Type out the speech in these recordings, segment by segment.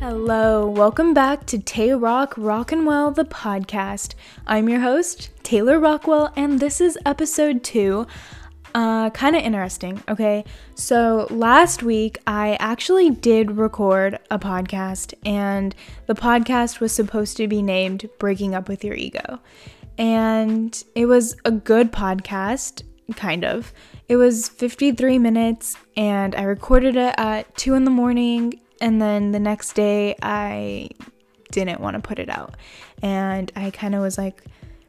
Hello, welcome back to Tay Rock Rock and Well, the podcast. I'm your host, Taylor Rockwell, and this is episode two. Uh, kind of interesting, okay? So last week I actually did record a podcast, and the podcast was supposed to be named Breaking Up with Your Ego. And it was a good podcast, kind of. It was 53 minutes, and I recorded it at 2 in the morning and then the next day, I didn't want to put it out. And I kind of was like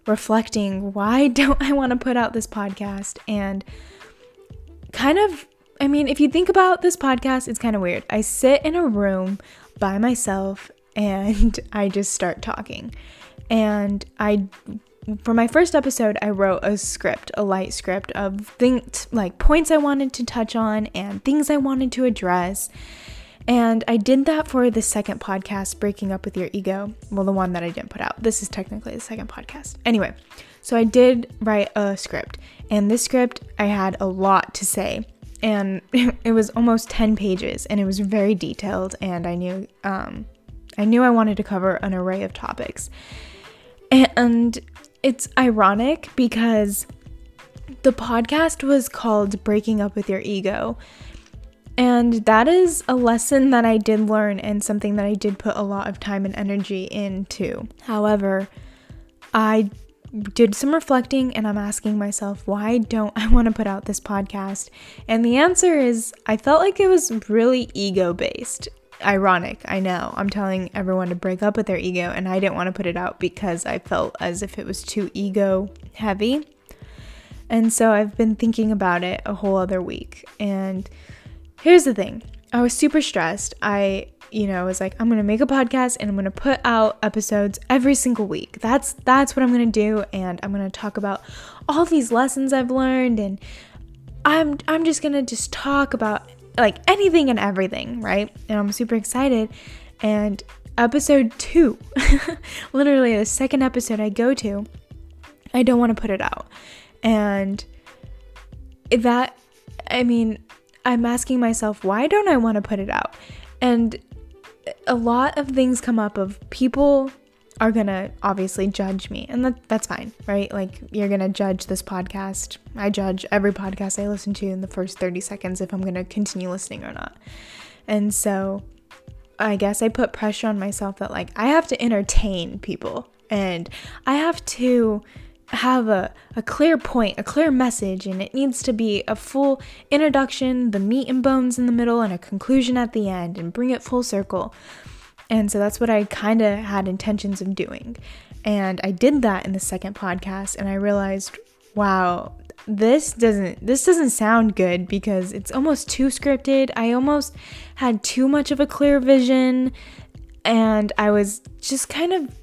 reflecting, why don't I want to put out this podcast? And kind of, I mean, if you think about this podcast, it's kind of weird. I sit in a room by myself and I just start talking. And I for my first episode, I wrote a script, a light script of things like points I wanted to touch on and things I wanted to address. And I did that for the second podcast, Breaking Up with Your Ego. Well, the one that I didn't put out. This is technically the second podcast. Anyway, so I did write a script, and this script, I had a lot to say. And it was almost 10 pages, and it was very detailed, and I knew, um, I knew I wanted to cover an array of topics. And it's ironic because the podcast was called Breaking Up with Your Ego. And that is a lesson that I did learn and something that I did put a lot of time and energy into. However, I did some reflecting and I'm asking myself, why don't I want to put out this podcast? And the answer is, I felt like it was really ego based. Ironic, I know. I'm telling everyone to break up with their ego, and I didn't want to put it out because I felt as if it was too ego heavy. And so I've been thinking about it a whole other week. And Here's the thing I was super stressed. I, you know, was like, I'm gonna make a podcast and I'm gonna put out episodes every single week. That's that's what I'm gonna do, and I'm gonna talk about all these lessons I've learned, and I'm I'm just gonna just talk about like anything and everything, right? And I'm super excited. And episode two, literally the second episode I go to, I don't want to put it out, and that I mean I'm asking myself, why don't I want to put it out? And a lot of things come up of people are gonna obviously judge me, and that, that's fine, right? Like, you're gonna judge this podcast. I judge every podcast I listen to in the first 30 seconds if I'm gonna continue listening or not. And so, I guess I put pressure on myself that, like, I have to entertain people and I have to have a, a clear point, a clear message, and it needs to be a full introduction, the meat and bones in the middle, and a conclusion at the end, and bring it full circle. And so that's what I kind of had intentions of doing. And I did that in the second podcast, and I realized, wow, this doesn't this doesn't sound good because it's almost too scripted. I almost had too much of a clear vision and I was just kind of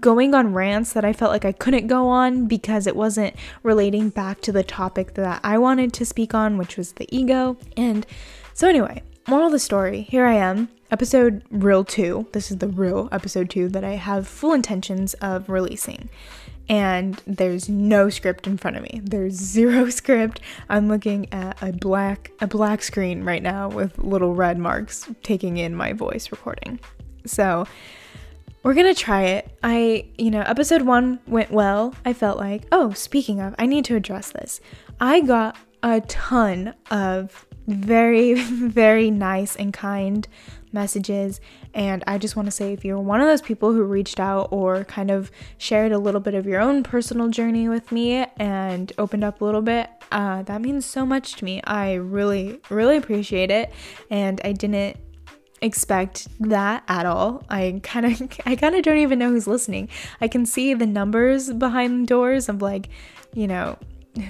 going on rants that I felt like I couldn't go on because it wasn't relating back to the topic that I wanted to speak on, which was the ego. And so, anyway, moral of the story here I am, episode real two. This is the real episode two that I have full intentions of releasing. And there's no script in front of me. There's zero script. I'm looking at a black a black screen right now with little red marks taking in my voice recording. So, we're gonna try it. I, you know, episode one went well. I felt like, oh, speaking of, I need to address this. I got a ton of very, very nice and kind messages. And I just want to say if you're one of those people who reached out or kind of shared a little bit of your own personal journey with me and opened up a little bit, uh, that means so much to me. I really, really appreciate it. And I didn't expect that at all. I kind of I kind of don't even know who's listening. I can see the numbers behind the doors of like, you know,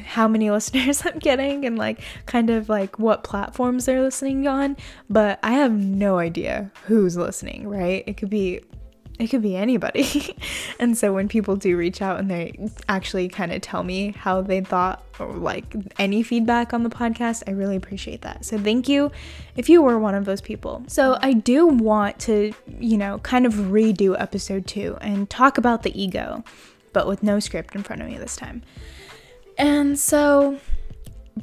how many listeners I'm getting and like kind of like what platforms they're listening on, but I have no idea who's listening, right? It could be it could be anybody. and so when people do reach out and they actually kind of tell me how they thought or like any feedback on the podcast, I really appreciate that. So thank you if you were one of those people. So I do want to, you know, kind of redo episode 2 and talk about the ego, but with no script in front of me this time. And so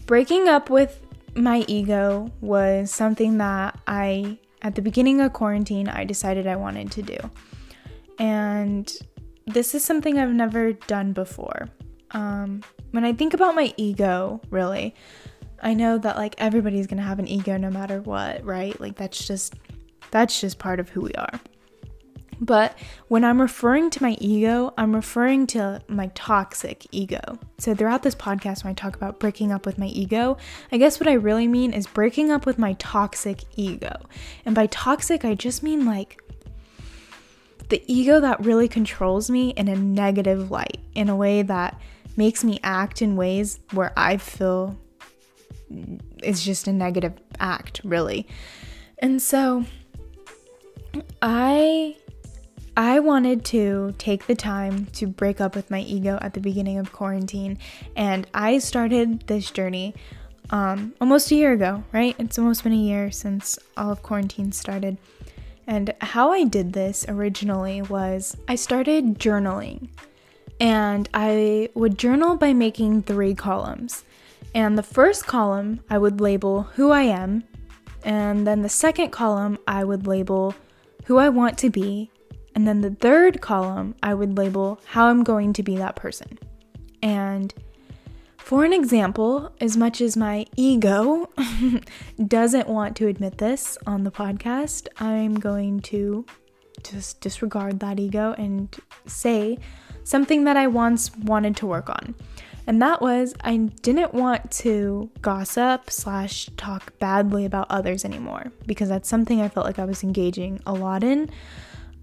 breaking up with my ego was something that I at the beginning of quarantine, I decided I wanted to do. And this is something I've never done before. Um, when I think about my ego, really, I know that like everybody's gonna have an ego no matter what, right? Like that's just that's just part of who we are. But when I'm referring to my ego, I'm referring to my toxic ego. So throughout this podcast, when I talk about breaking up with my ego, I guess what I really mean is breaking up with my toxic ego. And by toxic, I just mean like the ego that really controls me in a negative light, in a way that makes me act in ways where I feel it's just a negative act, really. And so I I wanted to take the time to break up with my ego at the beginning of quarantine, and I started this journey um, almost a year ago, right? It's almost been a year since all of quarantine started. And how I did this originally was I started journaling, and I would journal by making three columns. And the first column I would label who I am, and then the second column I would label who I want to be, and then the third column, I would label how I'm going to be that person. And for an example, as much as my ego doesn't want to admit this on the podcast, I'm going to just disregard that ego and say something that I once wanted to work on. And that was I didn't want to gossip slash talk badly about others anymore because that's something I felt like I was engaging a lot in.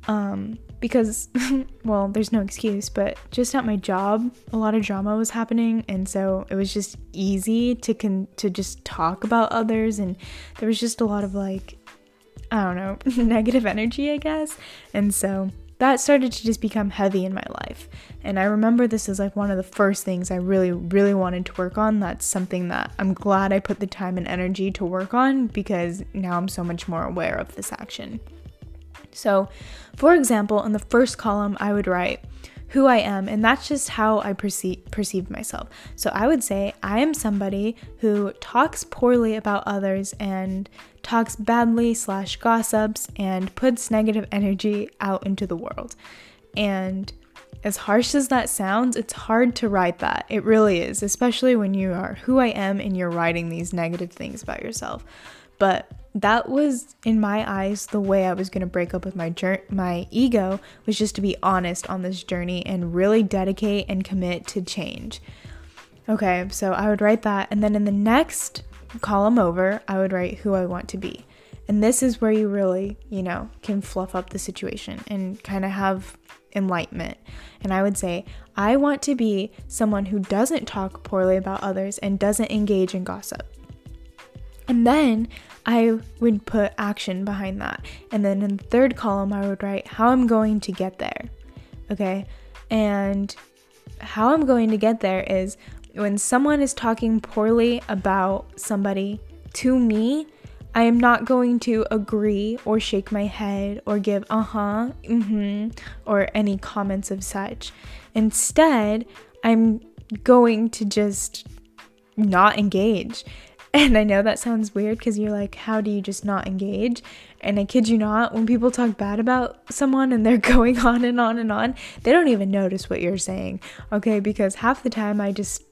Um, because, well, there's no excuse, but just at my job, a lot of drama was happening, and so it was just easy to con- to just talk about others, and there was just a lot of like, I don't know, negative energy, I guess, and so that started to just become heavy in my life. And I remember this is like one of the first things I really, really wanted to work on. That's something that I'm glad I put the time and energy to work on because now I'm so much more aware of this action. So, for example, in the first column, I would write who I am, and that's just how I perceive perceive myself. So I would say I am somebody who talks poorly about others and talks badly slash gossips and puts negative energy out into the world. And as harsh as that sounds, it's hard to write that. It really is, especially when you are who I am and you're writing these negative things about yourself. But that was in my eyes the way I was going to break up with my jur- my ego was just to be honest on this journey and really dedicate and commit to change. Okay, so I would write that and then in the next column over, I would write who I want to be. And this is where you really, you know, can fluff up the situation and kind of have enlightenment. And I would say, I want to be someone who doesn't talk poorly about others and doesn't engage in gossip. And then I would put action behind that. And then in the third column, I would write how I'm going to get there. Okay. And how I'm going to get there is when someone is talking poorly about somebody to me, I am not going to agree or shake my head or give uh huh, mm hmm, or any comments of such. Instead, I'm going to just not engage. And I know that sounds weird because you're like, how do you just not engage? And I kid you not, when people talk bad about someone and they're going on and on and on, they don't even notice what you're saying. Okay, because half the time I just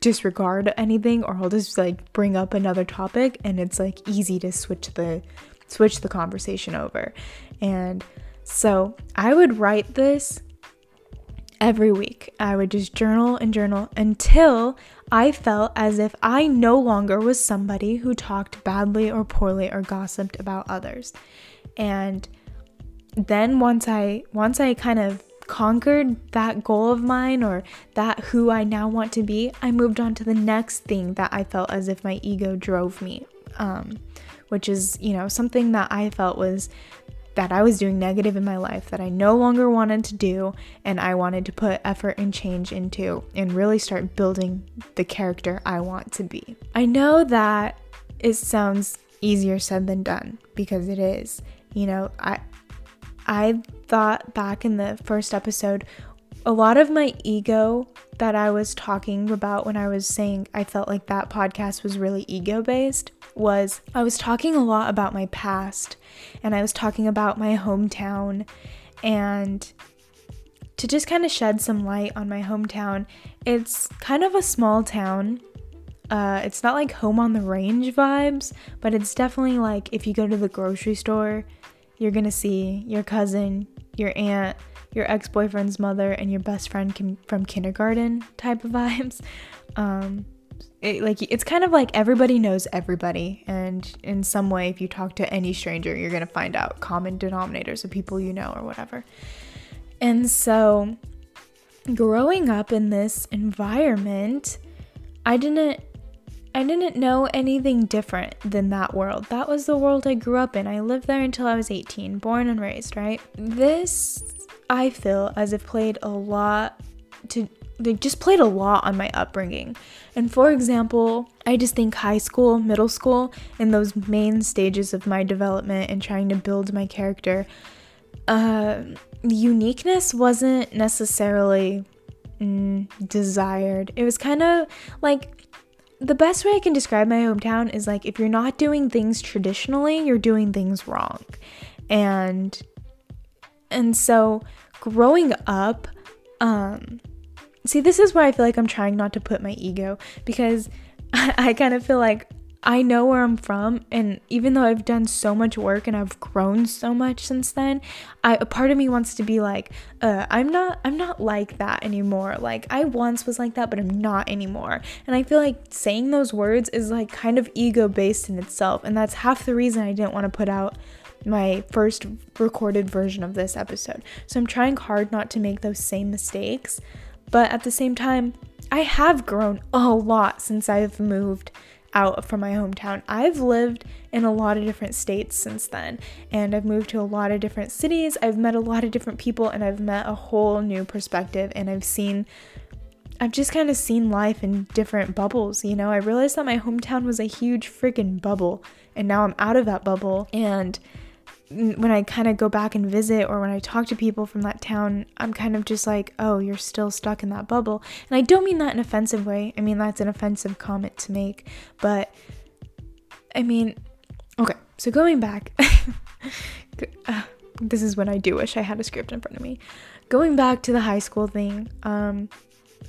disregard anything or I'll just like bring up another topic and it's like easy to switch the switch the conversation over. And so I would write this every week. I would just journal and journal until I felt as if I no longer was somebody who talked badly or poorly or gossiped about others. And then once I once I kind of conquered that goal of mine or that who I now want to be, I moved on to the next thing that I felt as if my ego drove me. Um, which is, you know, something that I felt was that I was doing negative in my life that I no longer wanted to do and I wanted to put effort and change into and really start building the character I want to be. I know that it sounds easier said than done because it is. You know, I I thought back in the first episode a lot of my ego that I was talking about when I was saying I felt like that podcast was really ego based was I was talking a lot about my past and I was talking about my hometown and to just kind of shed some light on my hometown, it's kind of a small town. Uh, it's not like home on the range vibes, but it's definitely like if you go to the grocery store, you're gonna see your cousin, your aunt, your ex boyfriend's mother, and your best friend from kindergarten type of vibes. Um, it, like it's kind of like everybody knows everybody, and in some way, if you talk to any stranger, you're gonna find out common denominators of people you know or whatever. And so, growing up in this environment, I didn't I didn't know anything different than that world. That was the world I grew up in. I lived there until I was 18, born and raised, right? This I feel as if played a lot to they just played a lot on my upbringing. And for example, I just think high school, middle school, and those main stages of my development and trying to build my character, uh, uniqueness wasn't necessarily mm, desired. It was kind of like the best way I can describe my hometown is like if you're not doing things traditionally, you're doing things wrong. And and so growing up um see this is where I feel like I'm trying not to put my ego because I, I kind of feel like I know where I'm from, and even though I've done so much work and I've grown so much since then, I a part of me wants to be like, uh, I'm not, I'm not like that anymore. Like I once was like that, but I'm not anymore. And I feel like saying those words is like kind of ego based in itself, and that's half the reason I didn't want to put out my first recorded version of this episode. So I'm trying hard not to make those same mistakes, but at the same time, I have grown a lot since I've moved out from my hometown. I've lived in a lot of different states since then, and I've moved to a lot of different cities. I've met a lot of different people, and I've met a whole new perspective, and I've seen. I've just kind of seen life in different bubbles, you know? I realized that my hometown was a huge freaking bubble, and now I'm out of that bubble, and when I kind of go back and visit or when I talk to people from that town, I'm kind of just like, oh, you're still stuck in that bubble. And I don't mean that in an offensive way. I mean, that's an offensive comment to make. But I mean, okay, so going back, uh, this is when I do wish I had a script in front of me. Going back to the high school thing, um,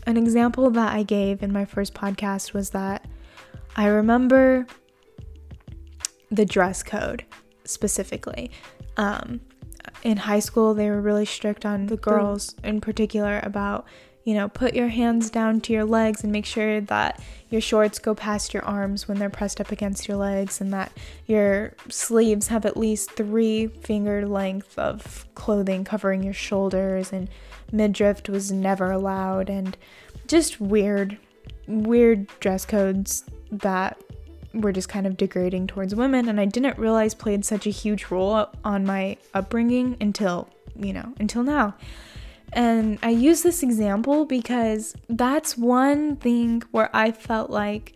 an example that I gave in my first podcast was that I remember the dress code specifically. Um, in high school, they were really strict on the girls in particular about, you know, put your hands down to your legs and make sure that your shorts go past your arms when they're pressed up against your legs and that your sleeves have at least three finger length of clothing covering your shoulders and midriff was never allowed and just weird, weird dress codes that were just kind of degrading towards women and I didn't realize played such a huge role on my upbringing until, you know, until now. And I use this example because that's one thing where I felt like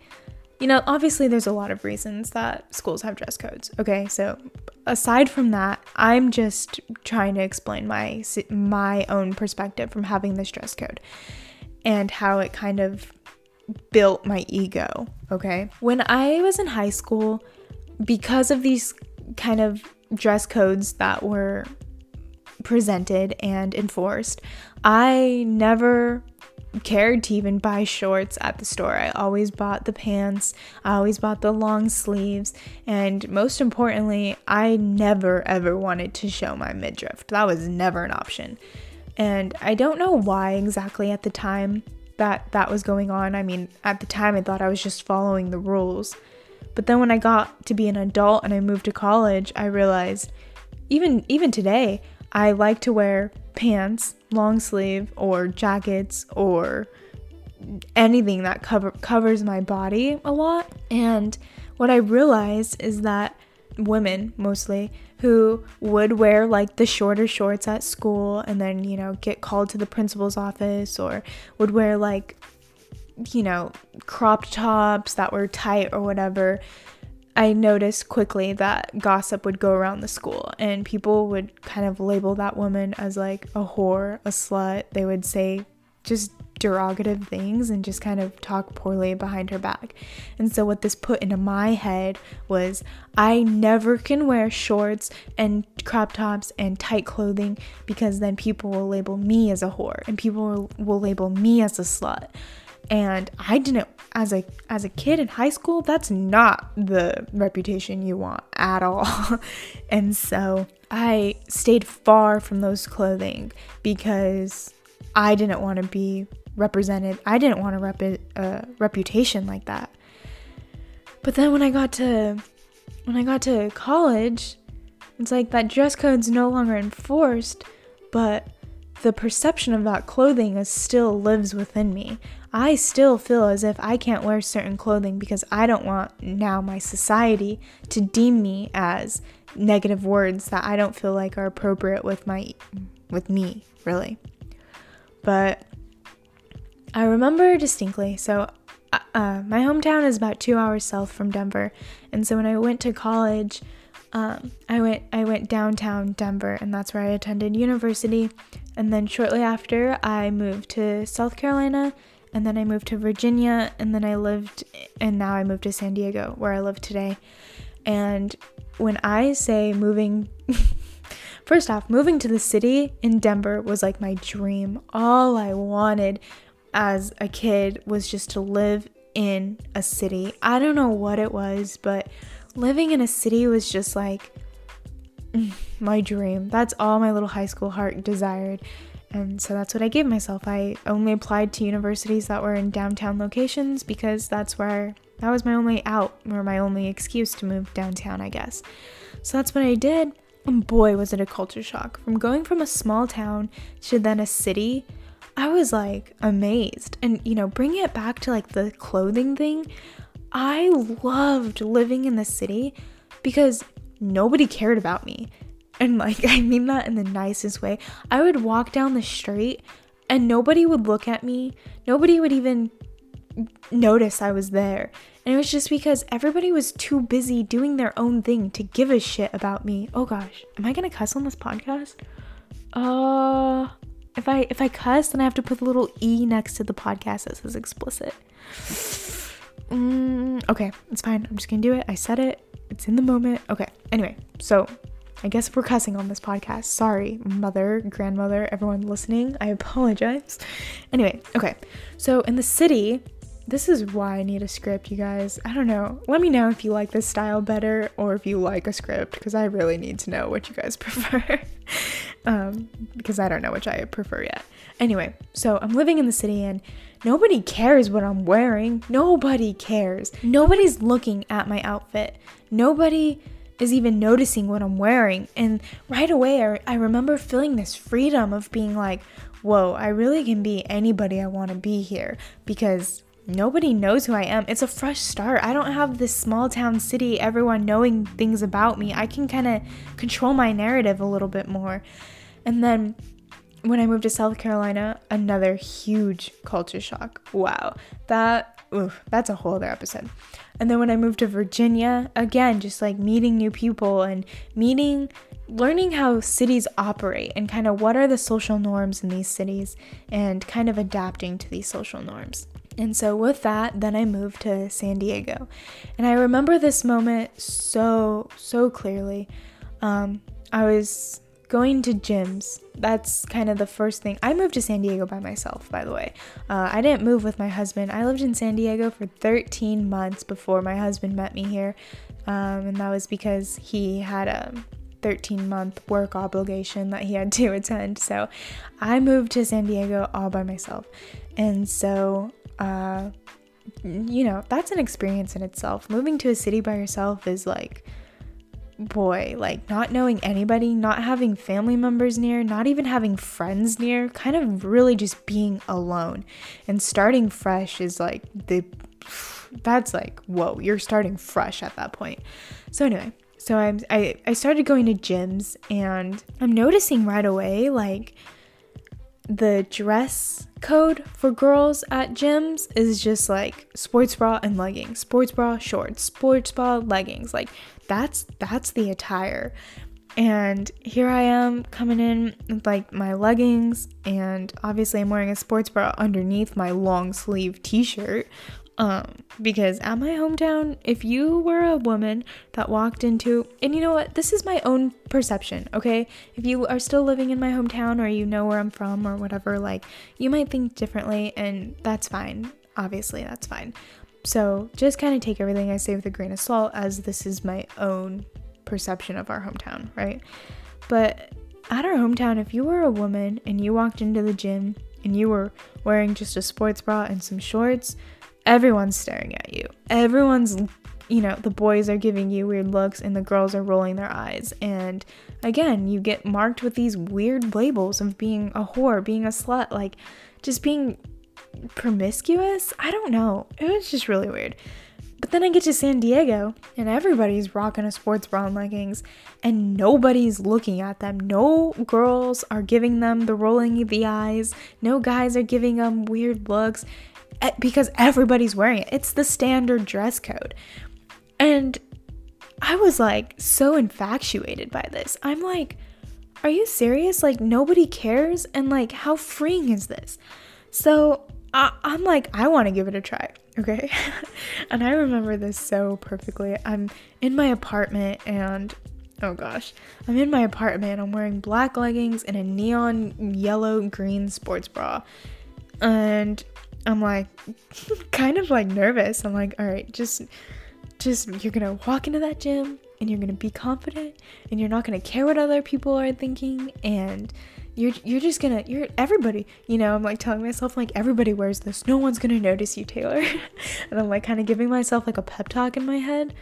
you know, obviously there's a lot of reasons that schools have dress codes. Okay? So aside from that, I'm just trying to explain my my own perspective from having this dress code and how it kind of built my ego, okay? When I was in high school, because of these kind of dress codes that were presented and enforced, I never cared to even buy shorts at the store. I always bought the pants, I always bought the long sleeves, and most importantly, I never ever wanted to show my midriff. That was never an option. And I don't know why exactly at the time, that that was going on. I mean, at the time I thought I was just following the rules. But then when I got to be an adult and I moved to college, I realized even even today, I like to wear pants, long sleeve or jackets or anything that cover covers my body a lot. And what I realized is that women mostly who would wear like the shorter shorts at school and then, you know, get called to the principal's office or would wear like, you know, crop tops that were tight or whatever. I noticed quickly that gossip would go around the school and people would kind of label that woman as like a whore, a slut. They would say just derogative things and just kind of talk poorly behind her back. And so, what this put into my head was I never can wear shorts and crop tops and tight clothing because then people will label me as a whore and people will, label me as a slut. And I didn't as a as a kid in high school, that's not the reputation you want at all. and so I stayed far from those clothing because I didn't want to be represented. I didn't want a rep- uh, reputation like that. But then when I got to when I got to college, it's like that dress code's no longer enforced, but the perception of that clothing is still lives within me. I still feel as if I can't wear certain clothing because I don't want now my society to deem me as negative words that I don't feel like are appropriate with my with me, really. But I remember distinctly. So, uh, uh, my hometown is about two hours south from Denver, and so when I went to college, um, I went I went downtown Denver, and that's where I attended university. And then shortly after, I moved to South Carolina, and then I moved to Virginia, and then I lived, and now I moved to San Diego, where I live today. And when I say moving First off, moving to the city in Denver was like my dream. All I wanted as a kid was just to live in a city. I don't know what it was, but living in a city was just like my dream. That's all my little high school heart desired. And so that's what I gave myself. I only applied to universities that were in downtown locations because that's where that was my only out or my only excuse to move downtown, I guess. So that's what I did. And boy, was it a culture shock. From going from a small town to then a city, I was like amazed. And, you know, bringing it back to like the clothing thing, I loved living in the city because nobody cared about me. And, like, I mean that in the nicest way. I would walk down the street and nobody would look at me, nobody would even notice I was there. And it was just because everybody was too busy doing their own thing to give a shit about me. Oh gosh, am I gonna cuss on this podcast? Uh, if I if I cuss, then I have to put the little e next to the podcast that says explicit. Mm, okay, it's fine. I'm just gonna do it. I said it. It's in the moment. Okay. Anyway, so I guess we're cussing on this podcast. Sorry, mother, grandmother, everyone listening. I apologize. Anyway, okay. So in the city, this is why I need a script, you guys. I don't know. Let me know if you like this style better or if you like a script because I really need to know what you guys prefer. um, because I don't know which I prefer yet. Anyway, so I'm living in the city and nobody cares what I'm wearing. Nobody cares. Nobody's looking at my outfit. Nobody is even noticing what I'm wearing. And right away, I, I remember feeling this freedom of being like, whoa, I really can be anybody I want to be here because nobody knows who I am. It's a fresh start. I don't have this small town city, everyone knowing things about me. I can kind of control my narrative a little bit more. And then when I moved to South Carolina, another huge culture shock. Wow. That oof, that's a whole other episode. And then when I moved to Virginia, again, just like meeting new people and meeting learning how cities operate and kind of what are the social norms in these cities and kind of adapting to these social norms. And so, with that, then I moved to San Diego. And I remember this moment so, so clearly. Um, I was going to gyms. That's kind of the first thing. I moved to San Diego by myself, by the way. Uh, I didn't move with my husband. I lived in San Diego for 13 months before my husband met me here. Um, and that was because he had a 13 month work obligation that he had to attend. So I moved to San Diego all by myself. And so uh, you know, that's an experience in itself. Moving to a city by yourself is like, boy, like not knowing anybody, not having family members near, not even having friends near, kind of really just being alone. And starting fresh is like the, that's like, whoa, you're starting fresh at that point. So, anyway, so I'm, I, I started going to gyms and I'm noticing right away, like, the dress code for girls at gyms is just like sports bra and leggings, sports bra, shorts, sports bra, leggings. Like that's that's the attire. And here I am coming in with like my leggings, and obviously I'm wearing a sports bra underneath my long sleeve t shirt. Um, because at my hometown, if you were a woman that walked into, and you know what, this is my own perception, okay? If you are still living in my hometown or you know where I'm from or whatever, like, you might think differently, and that's fine. Obviously, that's fine. So just kind of take everything I say with a grain of salt, as this is my own perception of our hometown, right? But at our hometown, if you were a woman and you walked into the gym and you were wearing just a sports bra and some shorts, everyone's staring at you. Everyone's, you know, the boys are giving you weird looks and the girls are rolling their eyes. And again, you get marked with these weird labels of being a whore, being a slut, like just being promiscuous. I don't know. It was just really weird. But then I get to San Diego and everybody's rocking a sports bra and leggings and nobody's looking at them. No girls are giving them the rolling of the eyes. No guys are giving them weird looks eh, because everybody's wearing it. It's the standard dress code. And I was like so infatuated by this. I'm like, are you serious? Like, nobody cares? And like, how freeing is this? So I, am like, I want to give it a try, okay? and I remember this so perfectly. I'm in my apartment and oh gosh, I'm in my apartment. I'm wearing black leggings and a neon yellow green sports bra. And I'm like, kind of like nervous. I'm like, all right, just, just, you're gonna walk into that gym and you're gonna be confident and you're not gonna care what other people are thinking and you're you're just gonna you're everybody you know i'm like telling myself like everybody wears this. No one's gonna notice you taylor. And i'm like kind of giving myself like a pep talk in my head.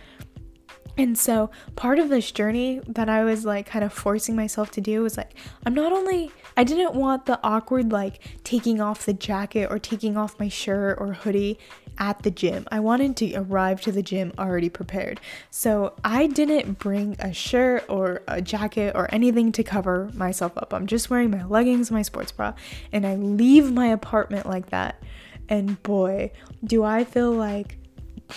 And so part of this journey that I was like kind of forcing myself to do was like, I'm not only, I didn't want the awkward like taking off the jacket or taking off my shirt or hoodie at the gym. I wanted to arrive to the gym already prepared. So I didn't bring a shirt or a jacket or anything to cover myself up. I'm just wearing my leggings, my sports bra, and I leave my apartment like that. And boy, do I feel like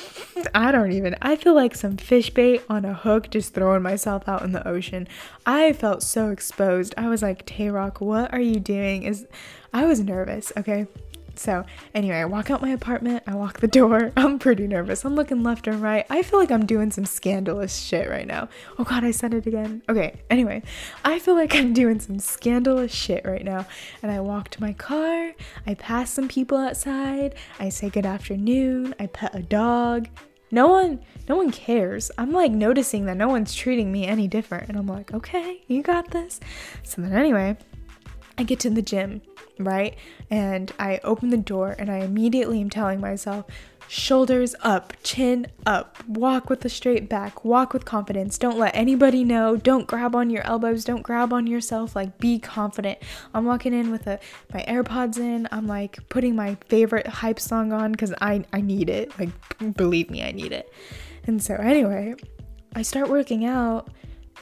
I don't even. I feel like some fish bait on a hook just throwing myself out in the ocean. I felt so exposed. I was like, Tay Rock, what are you doing? Is I was nervous, okay? So, anyway, I walk out my apartment, I walk the door. I'm pretty nervous. I'm looking left and right. I feel like I'm doing some scandalous shit right now. Oh god, I said it again. Okay, anyway, I feel like I'm doing some scandalous shit right now. And I walk to my car, I pass some people outside, I say good afternoon, I pet a dog. No one no one cares. I'm like noticing that no one's treating me any different and I'm like, "Okay, you got this." So then anyway, I get to the gym, right? And I open the door and I immediately am telling myself, shoulders up, chin up, walk with a straight back, walk with confidence. Don't let anybody know. Don't grab on your elbows, don't grab on yourself. Like be confident. I'm walking in with a, my AirPods in. I'm like putting my favorite hype song on cuz I I need it. Like believe me, I need it. And so anyway, I start working out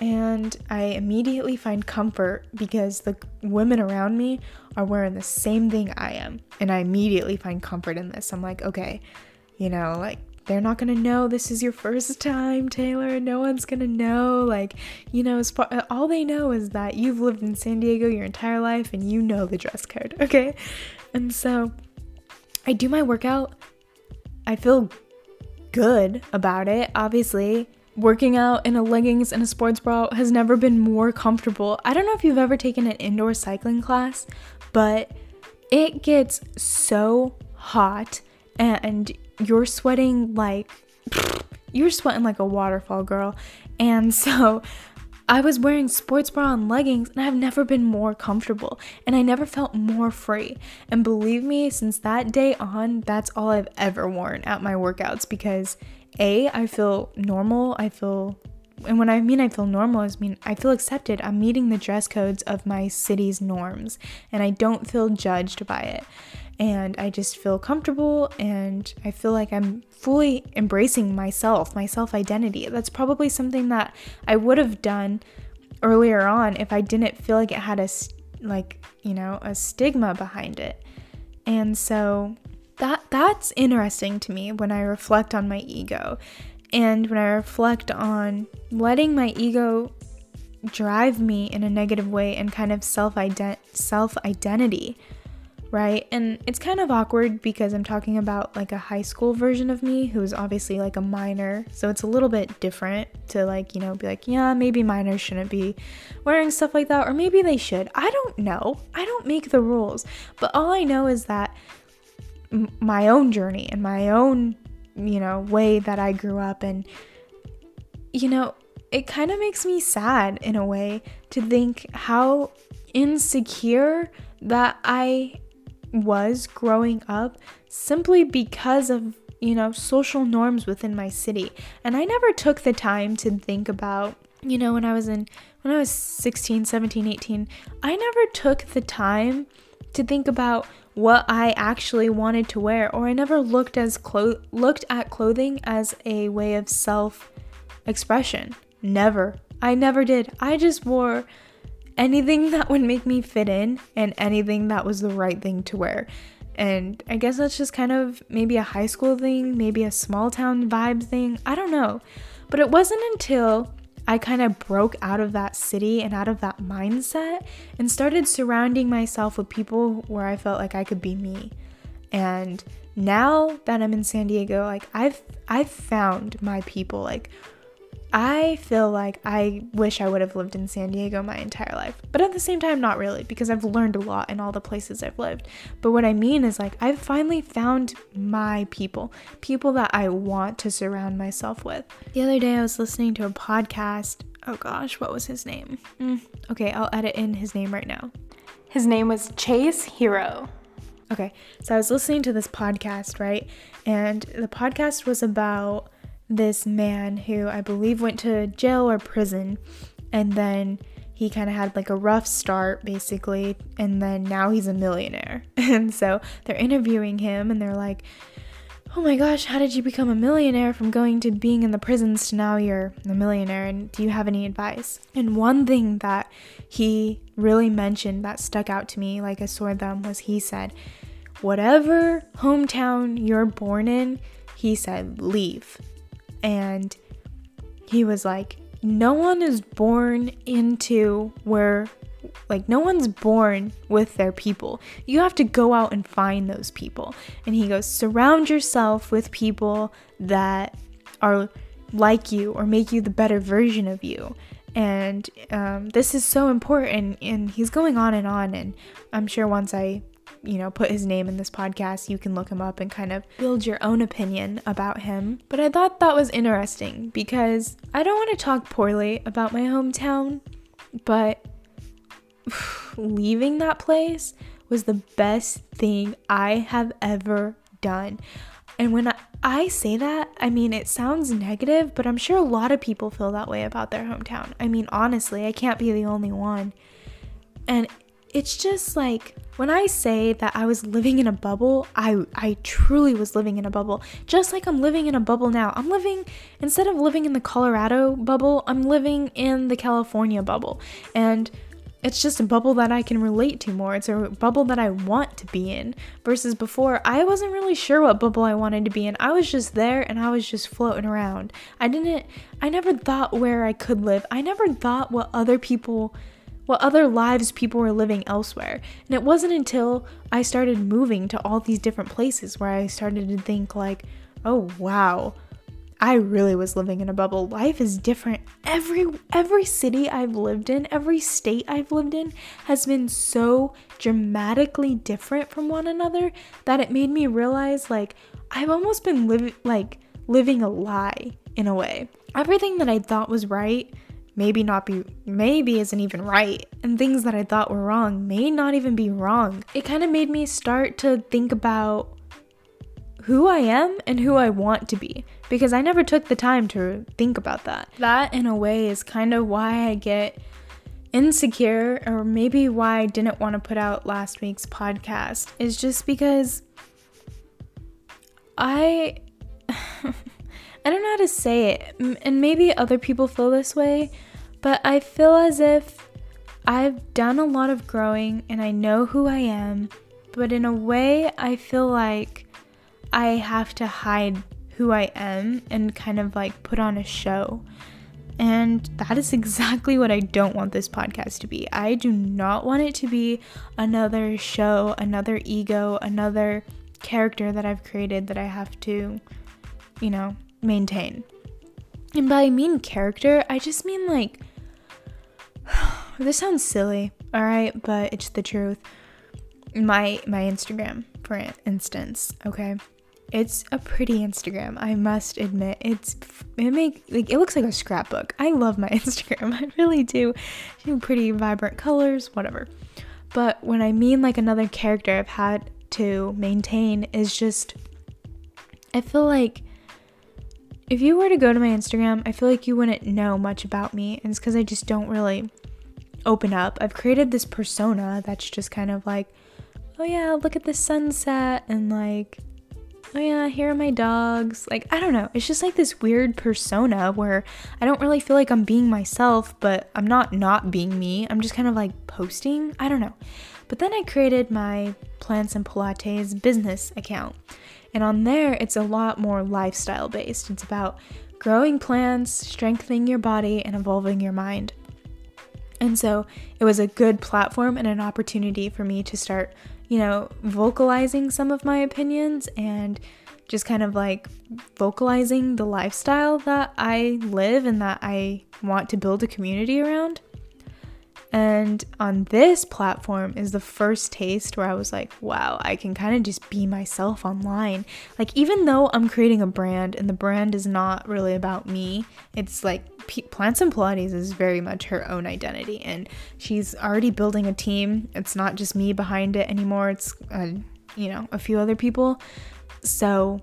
and I immediately find comfort because the women around me are wearing the same thing I am. And I immediately find comfort in this. I'm like, okay, you know, like they're not gonna know this is your first time, Taylor. No one's gonna know. Like, you know, far, all they know is that you've lived in San Diego your entire life and you know the dress code, okay? And so I do my workout. I feel good about it, obviously working out in a leggings and a sports bra has never been more comfortable. I don't know if you've ever taken an indoor cycling class, but it gets so hot and you're sweating like you're sweating like a waterfall girl. And so I was wearing sports bra and leggings and I've never been more comfortable and I never felt more free. And believe me, since that day on, that's all I've ever worn at my workouts because a, I feel normal. I feel, and when I mean I feel normal, I mean I feel accepted. I'm meeting the dress codes of my city's norms, and I don't feel judged by it. And I just feel comfortable, and I feel like I'm fully embracing myself, my self identity. That's probably something that I would have done earlier on if I didn't feel like it had a like, you know, a stigma behind it. And so that that's interesting to me when I reflect on my ego and when I reflect on letting my ego drive me in a negative way and kind of self self identity right? And it's kind of awkward because I'm talking about like a high school version of me who's obviously like a minor. So it's a little bit different to like, you know, be like, yeah, maybe minors shouldn't be wearing stuff like that, or maybe they should. I don't know. I don't make the rules. But all I know is that my own journey and my own, you know, way that I grew up and, you know, it kind of makes me sad in a way to think how insecure that I was growing up simply because of, you know, social norms within my city. And I never took the time to think about, you know, when I was in when I was 16, 17, 18, I never took the time to think about what I actually wanted to wear or I never looked as clo- looked at clothing as a way of self expression. Never. I never did. I just wore anything that would make me fit in and anything that was the right thing to wear. And I guess that's just kind of maybe a high school thing, maybe a small town vibe thing. I don't know. But it wasn't until I kind of broke out of that city and out of that mindset and started surrounding myself with people where I felt like I could be me. And now that I'm in San Diego, like I've I've found my people like I feel like I wish I would have lived in San Diego my entire life. But at the same time, not really, because I've learned a lot in all the places I've lived. But what I mean is, like, I've finally found my people, people that I want to surround myself with. The other day, I was listening to a podcast. Oh gosh, what was his name? Mm, okay, I'll edit in his name right now. His name was Chase Hero. Okay, so I was listening to this podcast, right? And the podcast was about this man who I believe went to jail or prison and then he kind of had like a rough start basically and then now he's a millionaire. And so they're interviewing him and they're like, "Oh my gosh, how did you become a millionaire from going to being in the prisons to now you're a millionaire and do you have any advice?" And one thing that he really mentioned that stuck out to me like a sore thumb was he said, "Whatever hometown you're born in, he said, leave and he was like, No one is born into where, like, no one's born with their people. You have to go out and find those people. And he goes, Surround yourself with people that are like you or make you the better version of you. And um, this is so important. And he's going on and on. And I'm sure once I you know, put his name in this podcast, you can look him up and kind of build your own opinion about him. But I thought that was interesting because I don't want to talk poorly about my hometown, but leaving that place was the best thing I have ever done. And when I, say that, I mean, it sounds negative, but I'm sure a lot of people feel that way about their hometown. I mean, honestly, I can't be the only one. And it's just like when I say that I was living in a bubble, I I truly was living in a bubble. Just like I'm living in a bubble now. I'm living instead of living in the Colorado bubble, I'm living in the California bubble. And it's just a bubble that I can relate to more. It's a bubble that I want to be in. Versus before, I wasn't really sure what bubble I wanted to be in. I was just there and I was just floating around. I didn't, I never thought where I could live. I never thought what other people what other lives people were living elsewhere. And it wasn't until I started moving to all these different places where I started to think like, "Oh, wow. I really was living in a bubble. Life is different. Every every city I've lived in, every state I've lived in has been so dramatically different from one another that it made me realize like I've almost been living like living a lie in a way. Everything that I thought was right maybe not be maybe isn't even right and things that I thought were wrong may not even be wrong. It kind of made me start to think about who I am and who I want to be because I never took the time to think about that. That in a way is kind of why I get insecure or maybe why I didn't want to put out last week's podcast is just because I I don't know how to say it, and maybe other people feel this way, but I feel as if I've done a lot of growing and I know who I am, but in a way, I feel like I have to hide who I am and kind of like put on a show. And that is exactly what I don't want this podcast to be. I do not want it to be another show, another ego, another character that I've created that I have to, you know, maintain. And by mean character, I just mean like this sounds silly, all right, but it's the truth. My my Instagram, for instance, okay? It's a pretty Instagram, I must admit. It's it make like it looks like a scrapbook. I love my Instagram. I really do. Pretty vibrant colors, whatever. But when I mean like another character I've had to maintain is just I feel like if you were to go to my Instagram, I feel like you wouldn't know much about me. And it's because I just don't really open up. I've created this persona that's just kind of like, oh yeah, look at the sunset and like oh yeah, here are my dogs. Like, I don't know. It's just like this weird persona where I don't really feel like I'm being myself, but I'm not not being me. I'm just kind of like posting. I don't know. But then I created my Plants and Pilates business account. And on there, it's a lot more lifestyle based. It's about growing plants, strengthening your body, and evolving your mind. And so it was a good platform and an opportunity for me to start you know, vocalizing some of my opinions and just kind of like vocalizing the lifestyle that I live and that I want to build a community around. And on this platform is the first taste where I was like, wow, I can kind of just be myself online. Like, even though I'm creating a brand and the brand is not really about me, it's like P- Plants and Pilates is very much her own identity. And she's already building a team. It's not just me behind it anymore, it's, uh, you know, a few other people. So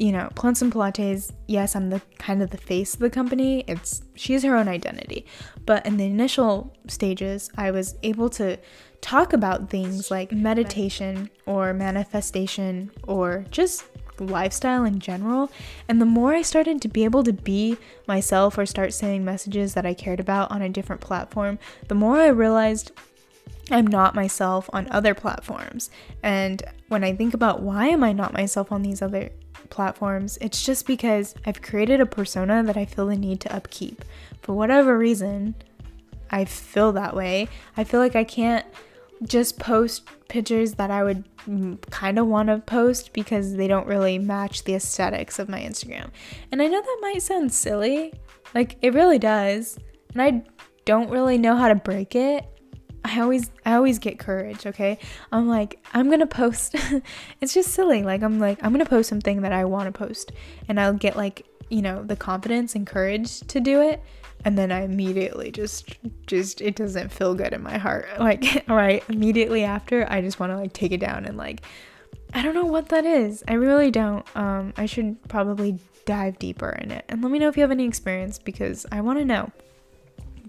you know, Plants and Pilates, yes, I'm the kind of the face of the company. It's she has her own identity. But in the initial stages, I was able to talk about things like meditation or manifestation or just lifestyle in general. And the more I started to be able to be myself or start saying messages that I cared about on a different platform, the more I realized I'm not myself on other platforms. And when I think about why am I not myself on these other platforms, it's just because I've created a persona that I feel the need to upkeep. For whatever reason, I feel that way. I feel like I can't just post pictures that I would kind of want to post because they don't really match the aesthetics of my Instagram. And I know that might sound silly, like it really does. And I don't really know how to break it. I always I always get courage, okay? I'm like, I'm going to post it's just silly. Like I'm like I'm going to post something that I want to post and I'll get like, you know, the confidence and courage to do it and then I immediately just just it doesn't feel good in my heart. Like right, immediately after I just want to like take it down and like I don't know what that is. I really don't. Um I should probably dive deeper in it. And let me know if you have any experience because I want to know.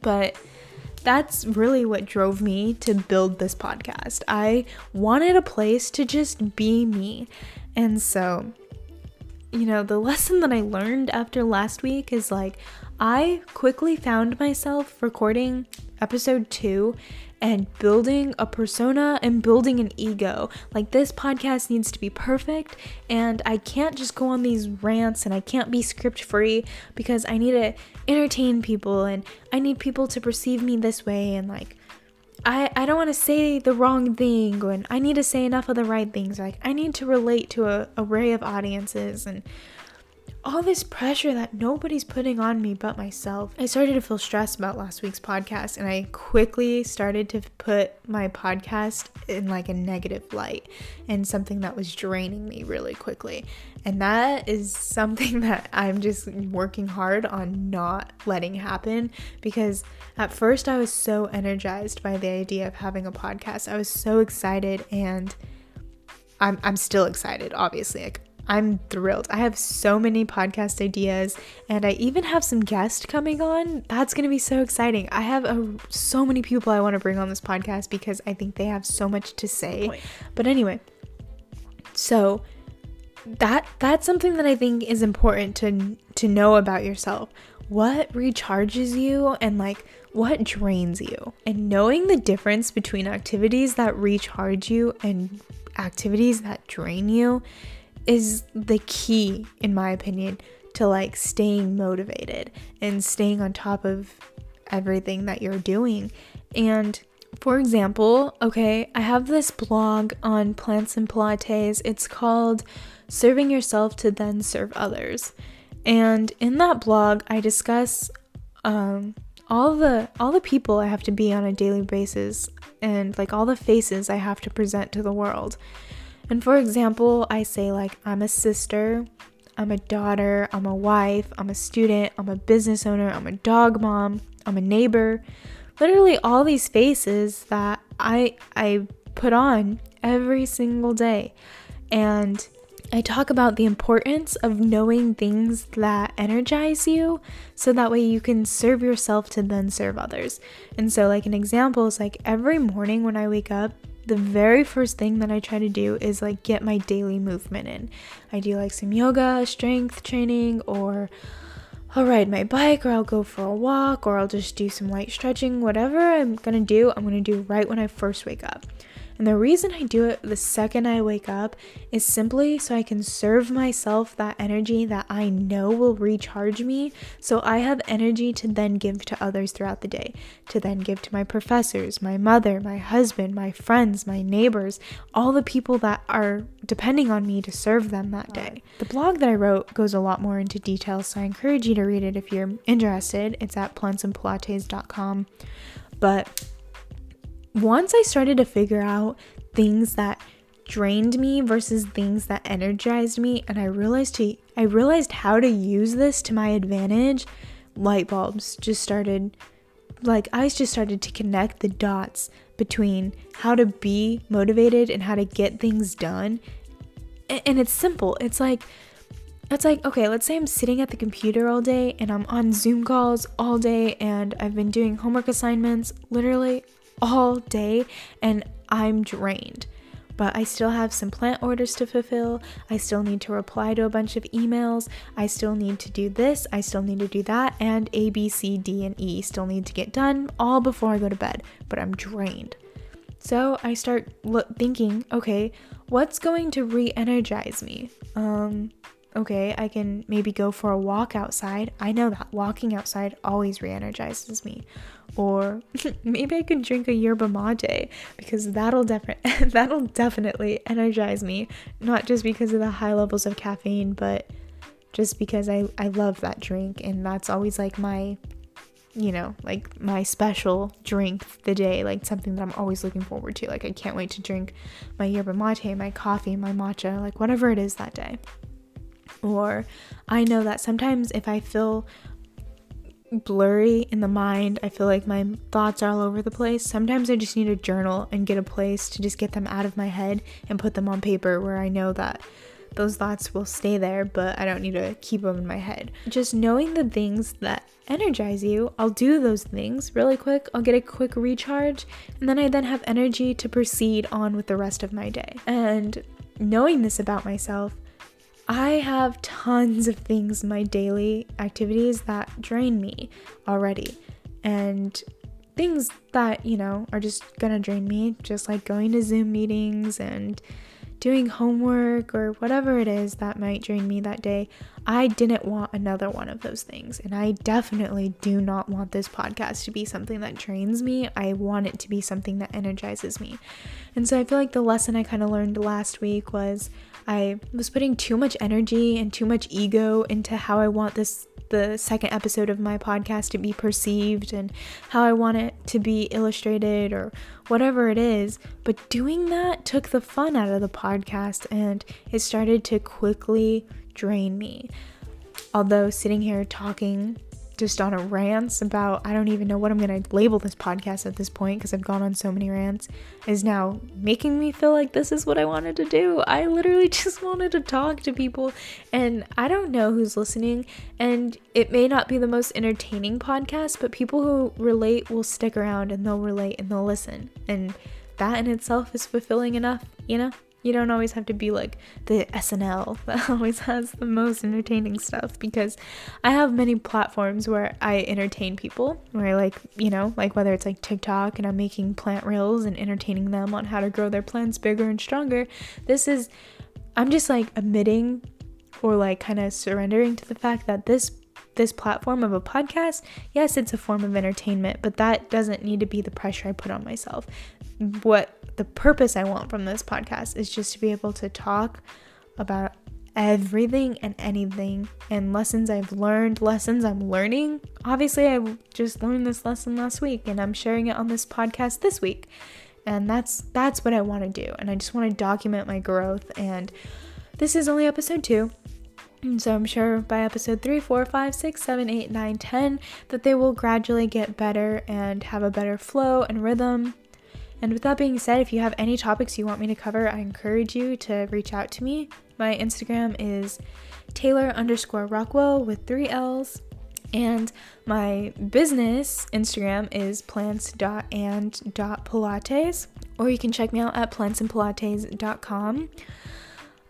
But that's really what drove me to build this podcast. I wanted a place to just be me. And so, you know, the lesson that I learned after last week is like, I quickly found myself recording episode two and building a persona and building an ego. Like, this podcast needs to be perfect, and I can't just go on these rants and I can't be script free because I need to entertain people and I need people to perceive me this way. And, like, I, I don't want to say the wrong thing and I need to say enough of the right things. Like, I need to relate to a array of audiences and all this pressure that nobody's putting on me but myself. I started to feel stressed about last week's podcast and I quickly started to put my podcast in like a negative light and something that was draining me really quickly. And that is something that I'm just working hard on not letting happen because at first I was so energized by the idea of having a podcast. I was so excited and I'm I'm still excited obviously. Like I'm thrilled. I have so many podcast ideas and I even have some guests coming on. That's going to be so exciting. I have a, so many people I want to bring on this podcast because I think they have so much to say. But anyway, so that that's something that I think is important to to know about yourself. what recharges you and like what drains you. And knowing the difference between activities that recharge you and activities that drain you is the key, in my opinion, to like staying motivated and staying on top of everything that you're doing. And for example, okay, I have this blog on plants and Pilates. It's called Serving Yourself to Then Serve Others. And in that blog, I discuss um, all the all the people I have to be on a daily basis and like all the faces I have to present to the world. And for example, I say like I'm a sister, I'm a daughter, I'm a wife, I'm a student, I'm a business owner, I'm a dog mom, I'm a neighbor. Literally all these faces that I I put on every single day. And I talk about the importance of knowing things that energize you so that way you can serve yourself to then serve others. And so like an example is like every morning when I wake up, the very first thing that I try to do is like get my daily movement in. I do like some yoga, strength training, or I'll ride my bike, or I'll go for a walk, or I'll just do some light stretching. Whatever I'm gonna do, I'm gonna do right when I first wake up. And the reason I do it the second I wake up is simply so I can serve myself that energy that I know will recharge me. So I have energy to then give to others throughout the day, to then give to my professors, my mother, my husband, my friends, my neighbors, all the people that are depending on me to serve them that day. The blog that I wrote goes a lot more into detail, so I encourage you to read it if you're interested. It's at plantsandpilates.com. But once I started to figure out things that drained me versus things that energized me and I realized to I realized how to use this to my advantage, light bulbs just started like I just started to connect the dots between how to be motivated and how to get things done. And, it's simple. It's like it's like, okay, let's say I'm sitting at the computer all day and I'm on Zoom calls all day and I've been doing homework assignments literally all day and I'm drained. But I still have some plant orders to fulfill. I still need to reply to a bunch of emails. I still need to do this. I still need to do that. And A, B, C, D, and E still need to get done all before I go to bed. But I'm drained. So I start lo- thinking, okay, what's going to re energize me? Um, okay, I can maybe go for a walk outside. I know that walking outside always re energizes me. Or maybe I can drink a yerba mate because that'll, defi- that'll definitely energize me. Not just because of the high levels of caffeine, but just because I, I love that drink and that's always like my you know, like my special drink the day, like something that I'm always looking forward to. Like I can't wait to drink my yerba mate, my coffee, my matcha, like whatever it is that day. Or I know that sometimes if I feel blurry in the mind, I feel like my thoughts are all over the place. Sometimes I just need a journal and get a place to just get them out of my head and put them on paper where I know that those thoughts will stay there, but I don't need to keep them in my head. Just knowing the things that energize you, I'll do those things really quick. I'll get a quick recharge, and then I then have energy to proceed on with the rest of my day. And knowing this about myself, I have tons of things in my daily activities that drain me already. And things that, you know, are just gonna drain me, just like going to Zoom meetings and doing homework or whatever it is that might drain me that day. I didn't want another one of those things. And I definitely do not want this podcast to be something that drains me. I want it to be something that energizes me. And so I feel like the lesson I kind of learned last week was I was putting too much energy and too much ego into how I want this the second episode of my podcast to be perceived and how I want it to be illustrated or whatever it is. But doing that took the fun out of the podcast and it started to quickly drain me. Although sitting here talking just on a rant about I don't even know what I'm going to label this podcast at this point because I've gone on so many rants is now making me feel like this is what I wanted to do. I literally just wanted to talk to people and I don't know who's listening and it may not be the most entertaining podcast, but people who relate will stick around and they'll relate and they'll listen. And that in itself is fulfilling enough, you know? You don't always have to be like the SNL that always has the most entertaining stuff because I have many platforms where I entertain people, where I like, you know, like whether it's like TikTok and I'm making plant reels and entertaining them on how to grow their plants bigger and stronger. This is, I'm just like admitting or like kind of surrendering to the fact that this this platform of a podcast, yes, it's a form of entertainment, but that doesn't need to be the pressure I put on myself. What the purpose I want from this podcast is just to be able to talk about everything and anything and lessons I've learned, lessons I'm learning. Obviously, I just learned this lesson last week and I'm sharing it on this podcast this week. And that's that's what I want to do. And I just want to document my growth and this is only episode 2. And so I'm sure by episode 3, 4, 5, 6, 7, 8, 9, 10 that they will gradually get better and have a better flow and rhythm and with that being said, if you have any topics you want me to cover, I encourage you to reach out to me. My Instagram is Taylor underscore Rockwell with three L's. And my business Instagram is plants.and.pilates. Or you can check me out at plantsandpilates.com.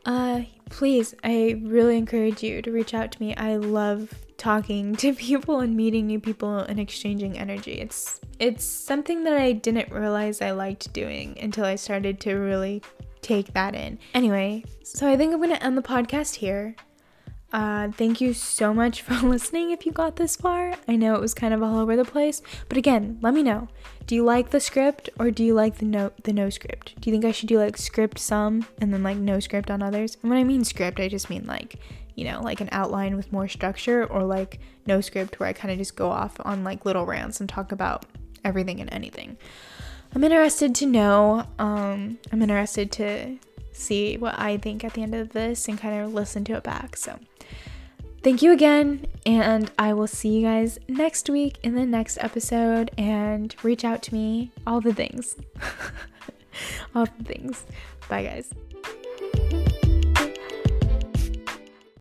Uh, please, I really encourage you to reach out to me. I love talking to people and meeting new people and exchanging energy. It's it's something that I didn't realize I liked doing until I started to really take that in. Anyway, so I think I'm going to end the podcast here. Uh, thank you so much for listening if you got this far. I know it was kind of all over the place, but again, let me know. Do you like the script or do you like the no the no script? Do you think I should do like script some and then like no script on others? And when I mean script, I just mean like, you know, like an outline with more structure or like no script where I kind of just go off on like little rants and talk about everything and anything. I'm interested to know. Um, I'm interested to see what I think at the end of this and kind of listen to it back. So, thank you again, and I will see you guys next week in the next episode. And reach out to me, all the things. all the things. Bye, guys.